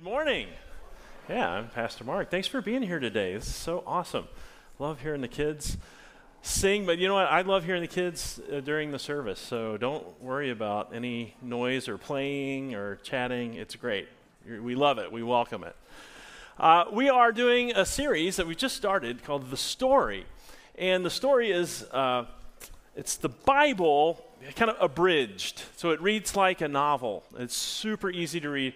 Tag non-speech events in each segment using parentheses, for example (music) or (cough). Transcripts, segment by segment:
Good morning. Yeah, I'm Pastor Mark. Thanks for being here today. This is so awesome. Love hearing the kids sing, but you know what? I love hearing the kids uh, during the service, so don't worry about any noise or playing or chatting. It's great. We love it, we welcome it. Uh, we are doing a series that we just started called The Story. And the story is uh, it's the Bible kind of abridged. So it reads like a novel. It's super easy to read.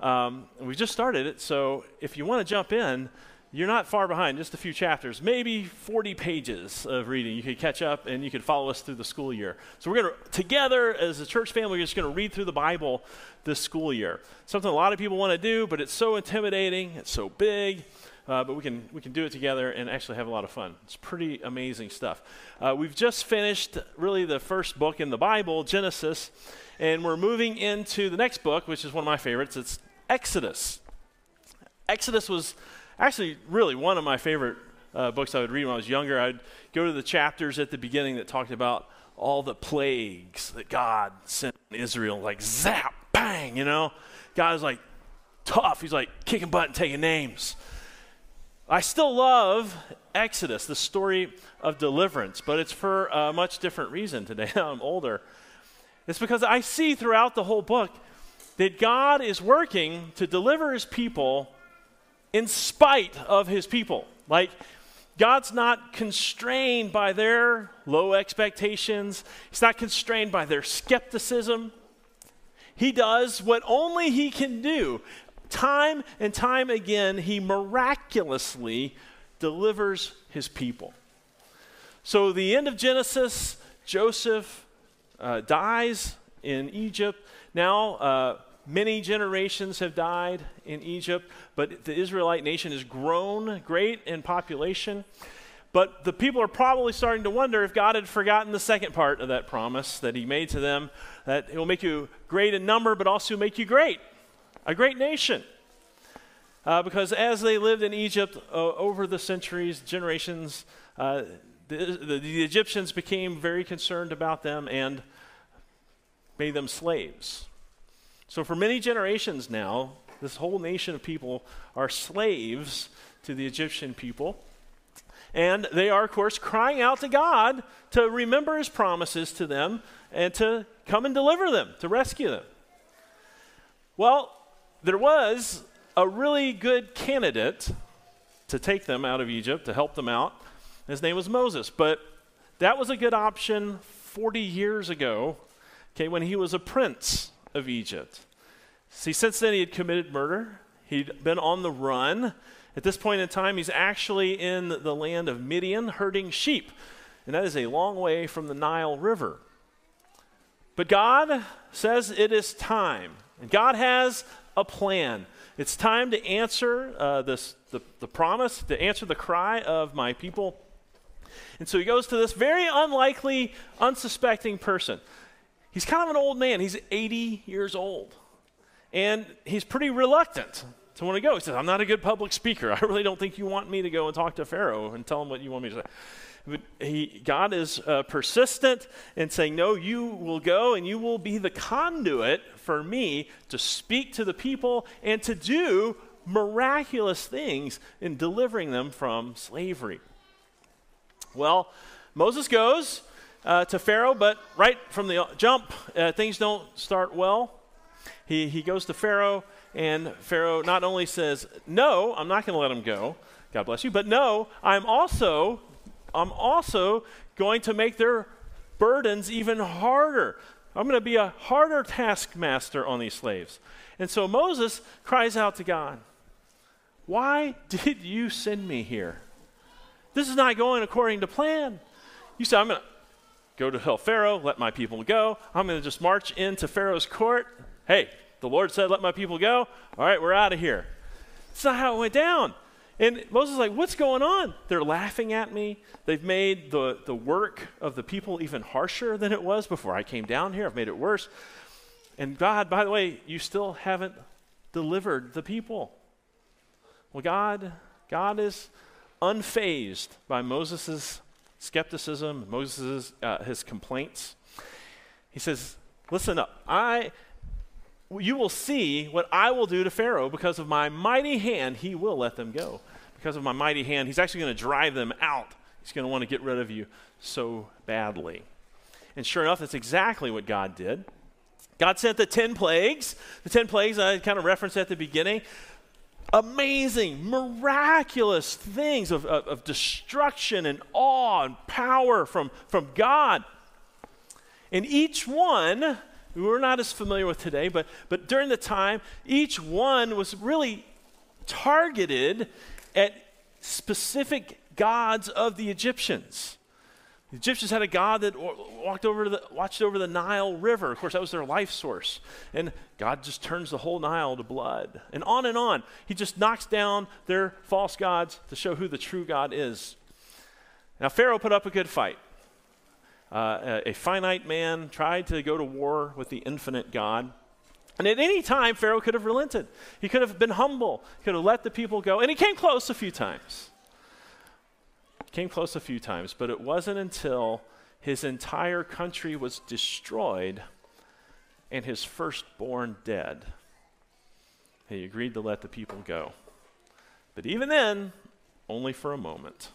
Um, we just started it, so if you want to jump in, you're not far behind, just a few chapters, maybe 40 pages of reading. You could catch up and you could follow us through the school year. So we're going to, together as a church family, we're just going to read through the Bible this school year. Something a lot of people want to do, but it's so intimidating, it's so big. Uh, but we can we can do it together and actually have a lot of fun. It's pretty amazing stuff. Uh, we've just finished really the first book in the Bible, Genesis, and we're moving into the next book, which is one of my favorites. It's Exodus. Exodus was actually really one of my favorite uh, books I would read when I was younger. I'd go to the chapters at the beginning that talked about all the plagues that God sent Israel, like zap, bang, you know. God is like tough. He's like kicking butt and taking names. I still love Exodus, the story of deliverance, but it's for a much different reason today. (laughs) Now I'm older. It's because I see throughout the whole book that God is working to deliver his people in spite of his people. Like, God's not constrained by their low expectations, He's not constrained by their skepticism. He does what only He can do. Time and time again, He miraculously delivers His people. So, the end of Genesis, Joseph uh, dies in Egypt. Now, uh, many generations have died in Egypt, but the Israelite nation has grown great in population. But the people are probably starting to wonder if God had forgotten the second part of that promise that He made to them that He will make you great in number, but also make you great, a great nation. Uh, because as they lived in Egypt uh, over the centuries, generations, uh, the, the, the Egyptians became very concerned about them and made them slaves. So, for many generations now, this whole nation of people are slaves to the Egyptian people. And they are, of course, crying out to God to remember his promises to them and to come and deliver them, to rescue them. Well, there was a really good candidate to take them out of Egypt, to help them out. His name was Moses. But that was a good option 40 years ago, okay, when he was a prince of Egypt. See, since then he had committed murder, he'd been on the run. At this point in time, he's actually in the land of Midian herding sheep, and that is a long way from the Nile River. But God says it is time, and God has a plan. It's time to answer uh, this, the, the promise, to answer the cry of my people. And so he goes to this very unlikely, unsuspecting person. He's kind of an old man. He's 80 years old. And he's pretty reluctant to want to go. He says, I'm not a good public speaker. I really don't think you want me to go and talk to Pharaoh and tell him what you want me to say. But he, God is uh, persistent in saying, No, you will go and you will be the conduit for me to speak to the people and to do miraculous things in delivering them from slavery. Well, Moses goes uh, to Pharaoh, but right from the jump, uh, things don't start well. He, he goes to Pharaoh, and Pharaoh not only says, No, I'm not going to let him go. God bless you. But no, I'm also, I'm also going to make their burdens even harder. I'm going to be a harder taskmaster on these slaves. And so Moses cries out to God, Why did you send me here? This is not going according to plan. You said, I'm going to go to hell Pharaoh, let my people go. I'm going to just march into Pharaoh's court. Hey, the Lord said, let my people go. All right, we're out of here. That's not how it went down. And Moses is like, what's going on? They're laughing at me. They've made the, the work of the people even harsher than it was before I came down here. I've made it worse. And God, by the way, you still haven't delivered the people. Well, God, God is unfazed by Moses' skepticism, Moses' uh, his complaints. He says, Listen up. I, you will see what I will do to Pharaoh because of my mighty hand, he will let them go. Because of my mighty hand, he's actually going to drive them out. He's going to want to get rid of you so badly. And sure enough, that's exactly what God did. God sent the 10 plagues. The 10 plagues I kind of referenced at the beginning. Amazing, miraculous things of, of, of destruction and awe and power from, from God. And each one, we're not as familiar with today, but, but during the time, each one was really targeted at specific gods of the Egyptians. The Egyptians had a god that walked over the, watched over the Nile River. Of course, that was their life source. And God just turns the whole Nile to blood. And on and on. He just knocks down their false gods to show who the true God is. Now, Pharaoh put up a good fight. Uh, a, finite man tried to go to war with the infinite God. And at any time, Pharaoh could have relented. He could have been humble. He could have let the people go. And he came close a few times came close a few times, but it wasn't until his entire country was destroyed and his firstborn dead. He agreed to let the people go. But even then, only for a moment.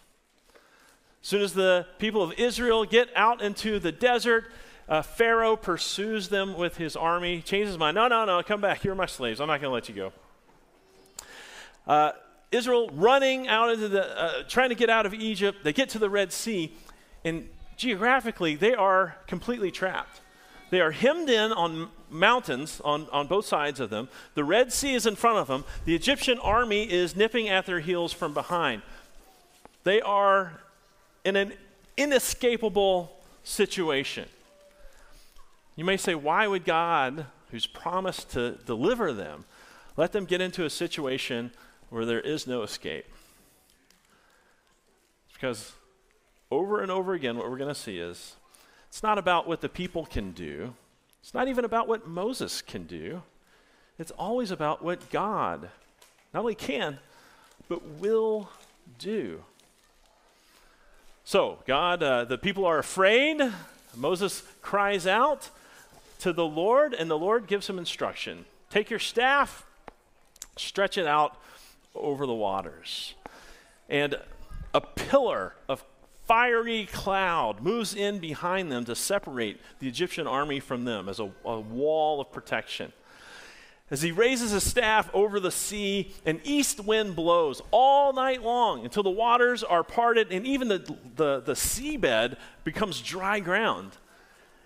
Soon as the people of Israel get out into the desert, uh, Pharaoh pursues them with his army, changes his mind. No, no, no, come back. You're my slaves. I'm not going to let you go. Uh, Israel running out into the, uh, trying to get out of Egypt. They get to the Red Sea, and geographically, they are completely trapped. They are hemmed in on mountains on, on both sides of them. The Red Sea is in front of them. The Egyptian army is nipping at their heels from behind. They are in an inescapable situation. You may say, why would God, who's promised to deliver them, let them get into a situation where there is no escape. Because over and over again, what we're going to see is it's not about what the people can do, it's not even about what Moses can do. It's always about what God not only can, but will do. So, God, uh, the people are afraid. Moses cries out to the Lord, and the Lord gives him instruction. Take your staff, stretch it out over the waters. And a pillar of fiery cloud moves in behind them to separate the Egyptian army from them as a, a wall of protection. As he raises his staff over the sea, an east wind blows all night long until the waters are parted and even the, the, the seabed becomes dry ground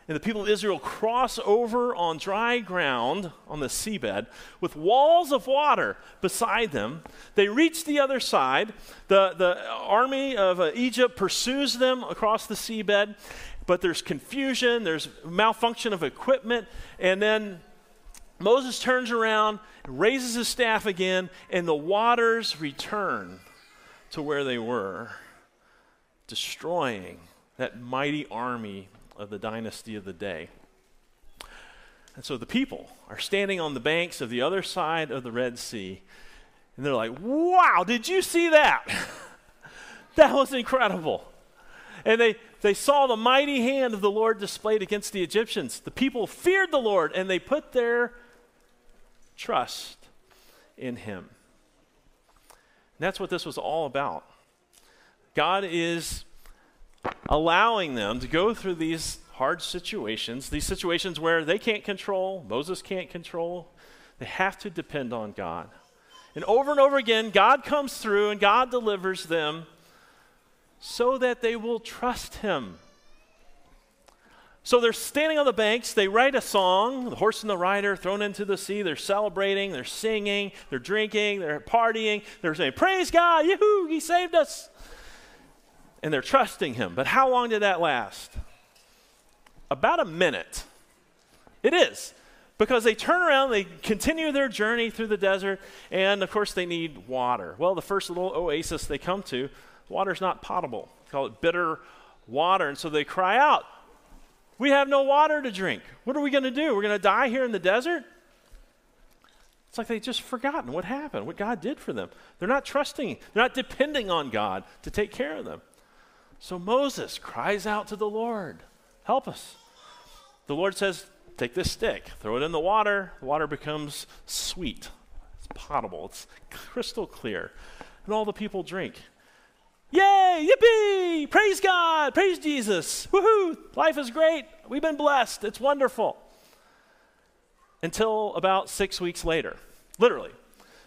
and the people of Israel cross over on dry ground on the seabed with walls of water beside them. They reach the other side. The, the army of uh, Egypt pursues them across the seabed, but there's confusion, there's malfunction of equipment, and then Moses turns around, raises his staff again, and the waters return to where they were, destroying that mighty army of the dynasty of the day. And so the people are standing on the banks of the other side of the Red Sea, and they're like, wow, did you see that? (laughs) that was incredible. And they, they saw the mighty hand of the Lord displayed against the Egyptians. The people feared the Lord, and they put their trust in him. And that's what this was all about. God is allowing them to go through these hard situations, these situations where they can't control, Moses can't control. They have to depend on God. And over and over again, God comes through and God delivers them so that they will trust Him. So they're standing on the banks, they write a song, the horse and the rider thrown into the sea, they're celebrating, they're singing, they're drinking, they're partying, they're saying, Praise God, yoo He saved us and they're trusting him. But how long did that last? About a minute. It is. Because they turn around, they continue their journey through the desert, and of course they need water. Well, the first little oasis they come to, water's not potable. They call it bitter water. And so they cry out, We have no water to drink. What are we going to do? We're going to die here in the desert? It's like they've just forgotten what happened, what God did for them. They're not trusting, they're not depending on God to take care of them. So Moses cries out to the Lord, Help us. The Lord says, take this stick, throw it in the water, the water becomes sweet. It's potable, it's crystal clear. And all the people drink. Yay! Yippee! Praise God! Praise Jesus! Woohoo! Life is great. We've been blessed. It's wonderful. Until about six weeks later. Literally.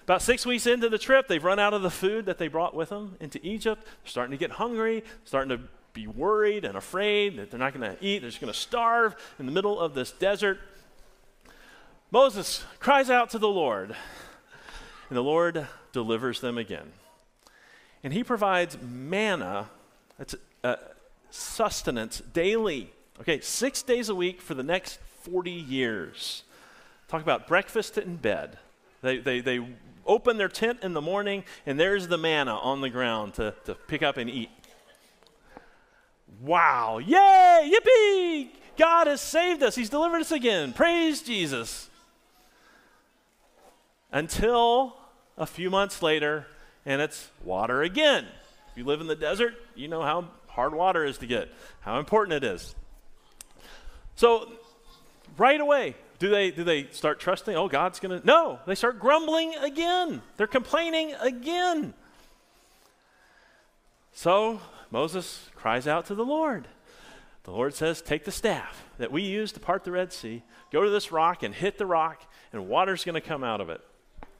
About six weeks into the trip, they've run out of the food that they brought with them into Egypt. They're starting to get hungry, starting to be worried and afraid that they're not going to eat. They're just going to starve in the middle of this desert. Moses cries out to the Lord, and the Lord delivers them again. And he provides manna, that's uh, sustenance daily. Okay, six days a week for the next 40 years. Talk about breakfast in bed. They, they, they open their tent in the morning, and there's the manna on the ground to, to pick up and eat. Wow, yay, yippee! God has saved us. He's delivered us again. Praise Jesus. Until a few months later, and it's water again. If you live in the desert, you know how hard water is to get, how important it is. So, right away, do they, do they start trusting? Oh, God's going to. No, they start grumbling again. They're complaining again. So, Moses cries out to the Lord. The Lord says, Take the staff that we use to part the Red Sea, go to this rock and hit the rock, and water's going to come out of it.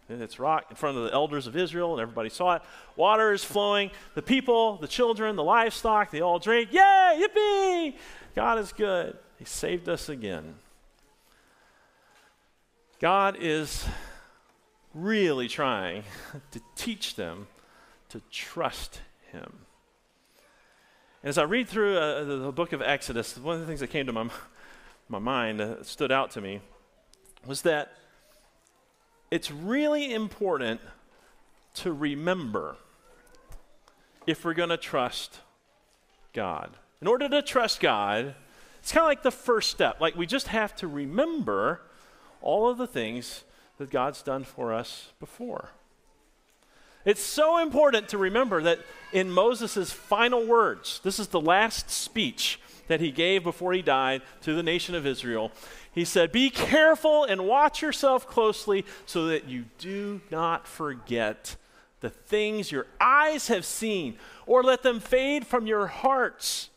It's rock in front of the elders of Israel, and everybody saw it. Water is flowing. The people, the children, the livestock, they all drink. Yay! Yippee! God is good. He saved us again. God is really trying (laughs) to teach them to trust Him. And as I read through uh, the, the, book of Exodus, one of the things that came to my, (laughs) my mind, uh, stood out to me, was that it's really important to remember if we're going to trust God. In order to trust God, it's kind of like the first step. Like we just have to remember all of the things that God's done for us before. It's so important to remember that in Moses' final words, this is the last speech that he gave before he died to the nation of Israel. He said, Be careful and watch yourself closely so that you do not forget the things your eyes have seen, or let them fade from your hearts.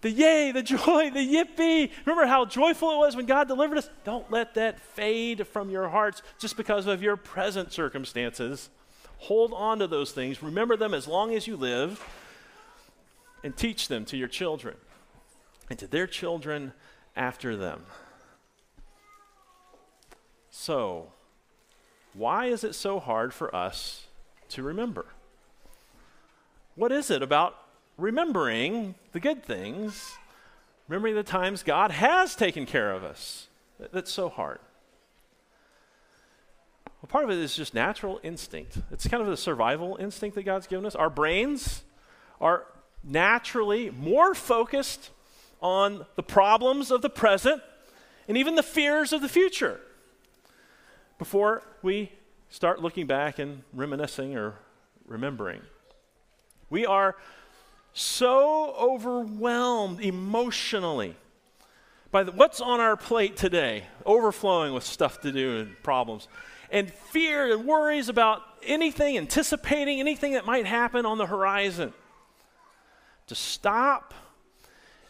The yay, the (laughs) joy, the yippee. Remember how joyful it was when God delivered us? Don't let that fade from your hearts just because of your present circumstances. Hold on to those things. Remember them as long as you live and teach them to your children and to their children after them. So, why is it so hard for us to remember? What is it about remembering the good things, remembering the times God has taken care of us, that's so hard? Well, part of it is just natural instinct. It's kind of the survival instinct that God's given us. Our brains are naturally more focused on the problems of the present and even the fears of the future before we start looking back and reminiscing or remembering. We are so overwhelmed emotionally by the, what's on our plate today, overflowing with stuff to do and problems, and fear and worries about anything, anticipating anything that might happen on the horizon. To stop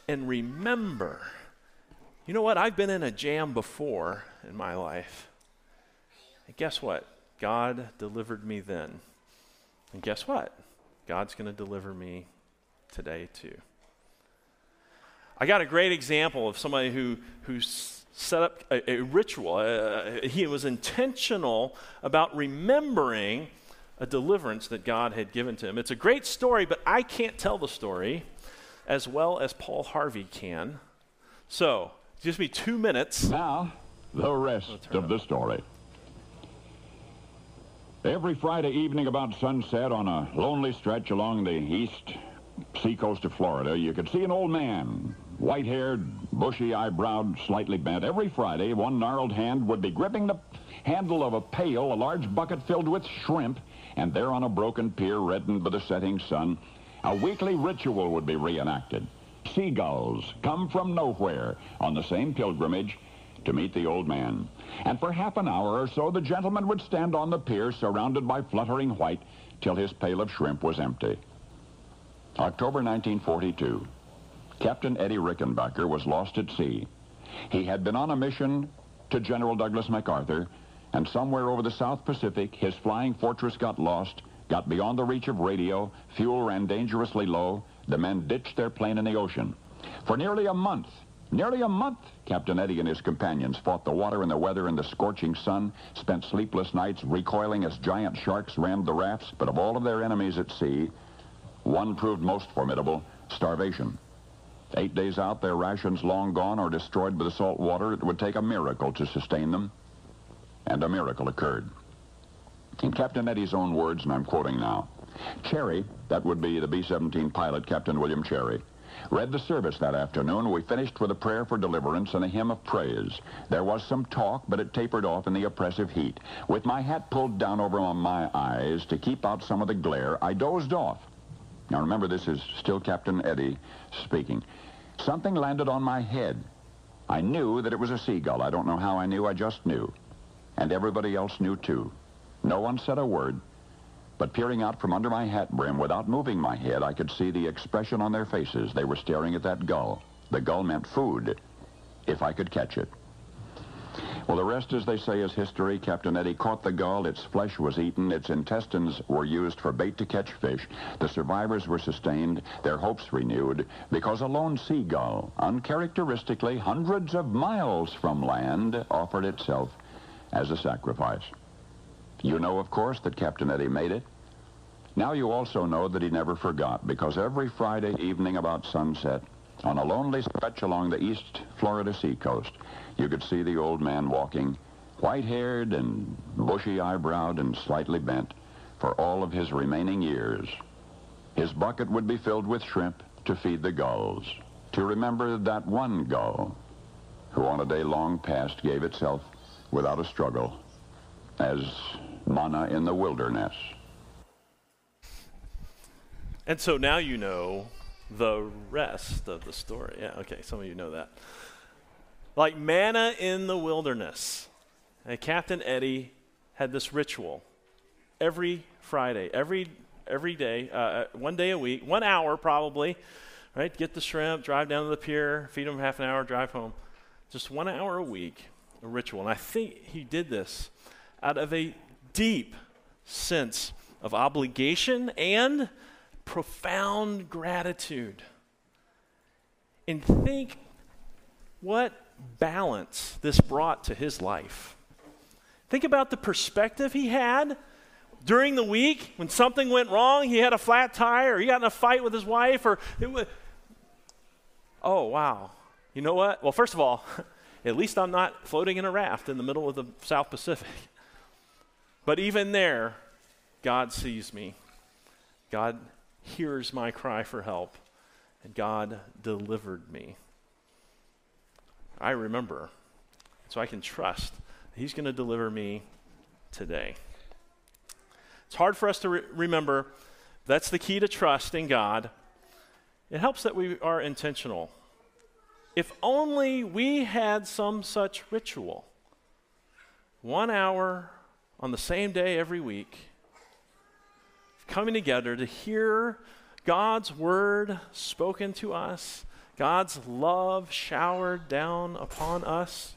and remember. You know what? I've been in a jam before in my life. And guess what? God delivered me then. And guess what? God's going to deliver me today too. I got a great example of somebody who, who set up a, a ritual. Uh, he was intentional about remembering a deliverance that God had given to him. It's a great story, but I can't tell the story as well as Paul Harvey can. So, just me two minutes. Now, the rest of the story. Every Friday evening about sunset on a lonely stretch along the east seacoast of Florida, you could see an old man, white-haired, bushy-eyebrowed, slightly bent. Every Friday, one gnarled hand would be gripping the handle of a pail, a large bucket filled with shrimp, and there on a broken pier reddened by the setting sun, a weekly ritual would be reenacted. Seagulls come from nowhere on the same pilgrimage to meet the old man. And for half an hour or so, the gentleman would stand on the pier surrounded by fluttering white till his pail of shrimp was empty. October 1942. Captain Eddie Rickenbacker was lost at sea. He had been on a mission to General Douglas MacArthur, and somewhere over the South Pacific, his flying fortress got lost, got beyond the reach of radio, fuel ran dangerously low, the men ditched their plane in the ocean. For nearly a month, nearly a month, Captain Eddie and his companions fought the water and the weather and the scorching sun, spent sleepless nights recoiling as giant sharks rammed the rafts, but of all of their enemies at sea, one proved most formidable, starvation. Eight days out, their rations long gone or destroyed by the salt water, it would take a miracle to sustain them. And a miracle occurred. In Captain Eddie's own words, and I'm quoting now, Cherry, that would be the B-17 pilot, Captain William Cherry, read the service that afternoon. We finished with a prayer for deliverance and a hymn of praise. There was some talk, but it tapered off in the oppressive heat. With my hat pulled down over my eyes to keep out some of the glare, I dozed off. Now remember, this is still Captain Eddie speaking. Something landed on my head. I knew that it was a seagull. I don't know how I knew, I just knew. And everybody else knew too. No one said a word. But peering out from under my hat brim without moving my head, I could see the expression on their faces. They were staring at that gull. The gull meant food, if I could catch it. Well, the rest, as they say, is history. Captain Eddie caught the gull. Its flesh was eaten. Its intestines were used for bait to catch fish. The survivors were sustained, their hopes renewed, because a lone seagull, uncharacteristically hundreds of miles from land, offered itself as a sacrifice. You know, of course, that Captain Eddie made it. Now you also know that he never forgot, because every Friday evening about sunset, on a lonely stretch along the East Florida seacoast, you could see the old man walking, white-haired and bushy-eyebrowed and slightly bent, for all of his remaining years. His bucket would be filled with shrimp to feed the gulls, to remember that one gull who on a day long past gave itself without a struggle as manna in the wilderness. And so now you know the rest of the story. Yeah, okay, some of you know that. Like manna in the wilderness. And Captain Eddie had this ritual every Friday, every every day, uh, uh, one day a week, one hour probably, right? Get the shrimp, drive down to the pier, feed them half an hour, drive home. Just one hour a week, a ritual. And I think he did this out of a deep sense of obligation and profound gratitude. And think what balance this brought to his life. Think about the perspective he had during the week when something went wrong, he had a flat tire, or he got in a fight with his wife, or it was, oh, wow. You know what? Well, first of all, (laughs) at least I'm not floating in a raft in the middle of the South Pacific. But even there, God sees me. God hears my cry for help, and God delivered me. I remember, so I can trust He's going to deliver me today. It's hard for us to re- remember. That's the key to trust in God. It helps that we are intentional. If only we had some such ritual. One hour on the same day every week, coming together to hear God's word spoken to us, God's love showered down upon us.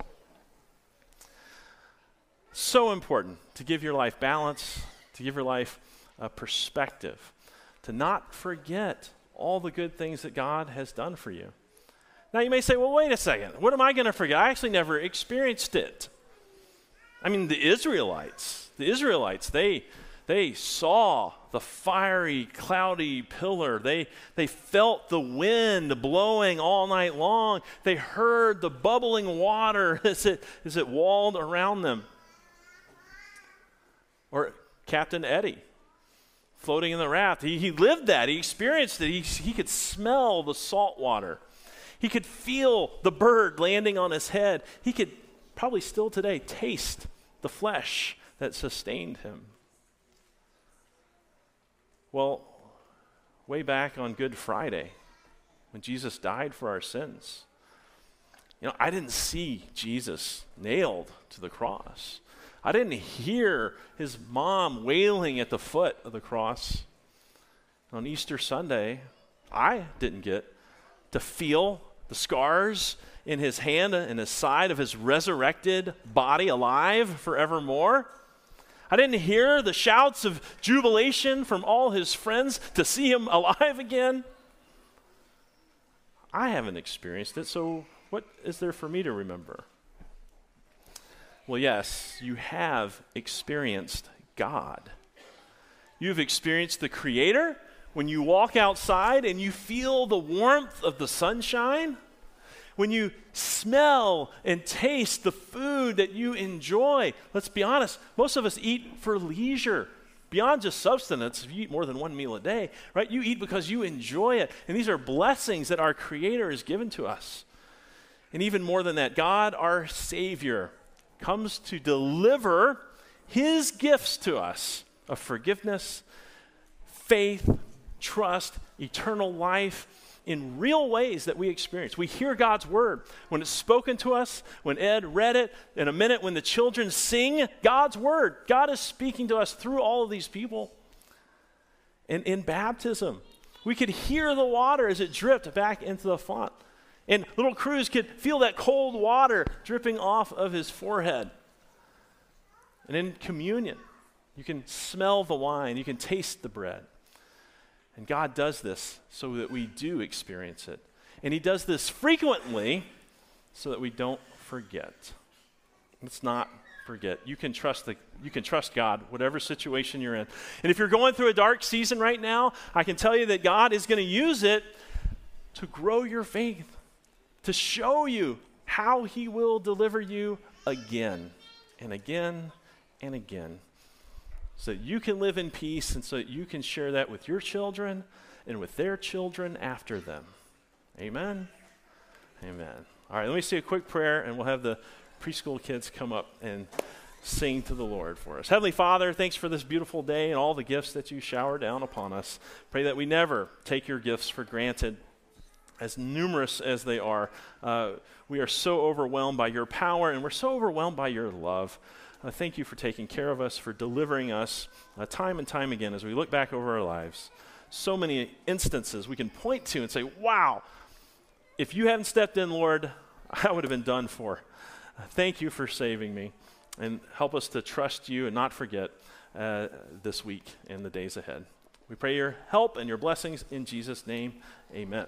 So important to give your life balance, to give your life a perspective, to not forget all the good things that God has done for you. Now, you may say, well, wait a second. What am I going to forget? I actually never experienced it. I mean, the Israelites, the Israelites, they, they saw the fiery, cloudy pillar. They, they felt the wind blowing all night long. They heard the bubbling water (laughs) as it, as it walled around them. Or Captain Eddie floating in the raft. He, he lived that, he experienced it. He, he could smell the salt water, he could feel the bird landing on his head. He could probably still today taste the flesh that sustained him. Well, way back on Good Friday, when Jesus died for our sins, You know, I didn't see Jesus nailed to the cross. I didn't hear his mom wailing at the foot of the cross. On Easter Sunday, I didn't get to feel the scars in his hand and his side of his resurrected body alive forevermore. I didn't hear the shouts of jubilation from all his friends to see him alive again. I haven't experienced it, so what is there for me to remember? Well, yes, you have experienced God. You've experienced the Creator when you walk outside and you feel the warmth of the sunshine when you smell and taste the food that you enjoy. Let's be honest, most of us eat for leisure. Beyond just substance, if you eat more than one meal a day, right? You eat because you enjoy it. And these are blessings that our Creator has given to us. And even more than that, God, our Savior, comes to deliver His gifts to us of forgiveness, faith, trust, eternal life in real ways that we experience. We hear God's word when it's spoken to us, when Ed read it, in a minute when the children sing God's word. God is speaking to us through all of these people. And in baptism, we could hear the water as it dripped back into the font. And little Cruz could feel that cold water dripping off of his forehead. And in communion, you can smell the wine, you can taste the bread. And God does this so that we do experience it. And He does this frequently so that we don't forget. Let's not forget. You can trust the you can trust God whatever situation you're in. And if you're going through a dark season right now, I can tell you that God is going to use it to grow your faith, to show you how he will deliver you again and again and again so that you can live in peace and so that you can share that with your children and with their children after them. Amen. Amen. All right, let me say a quick prayer and we'll have the preschool kids come up and sing to the Lord for us. Heavenly Father, thanks for this beautiful day and all the gifts that you shower down upon us. Pray that we never take your gifts for granted. As numerous as they are, uh, we are so overwhelmed by your power and we're so overwhelmed by your love. Uh, thank you for taking care of us, for delivering us uh, time and time again as we look back over our lives. So many instances we can point to and say, wow, if you hadn't stepped in, Lord, (laughs) I would have been done for. Uh, thank you for saving me. And help us to trust you and not forget uh, this week and the days ahead. We pray your help and your blessings in Jesus' name. Amen.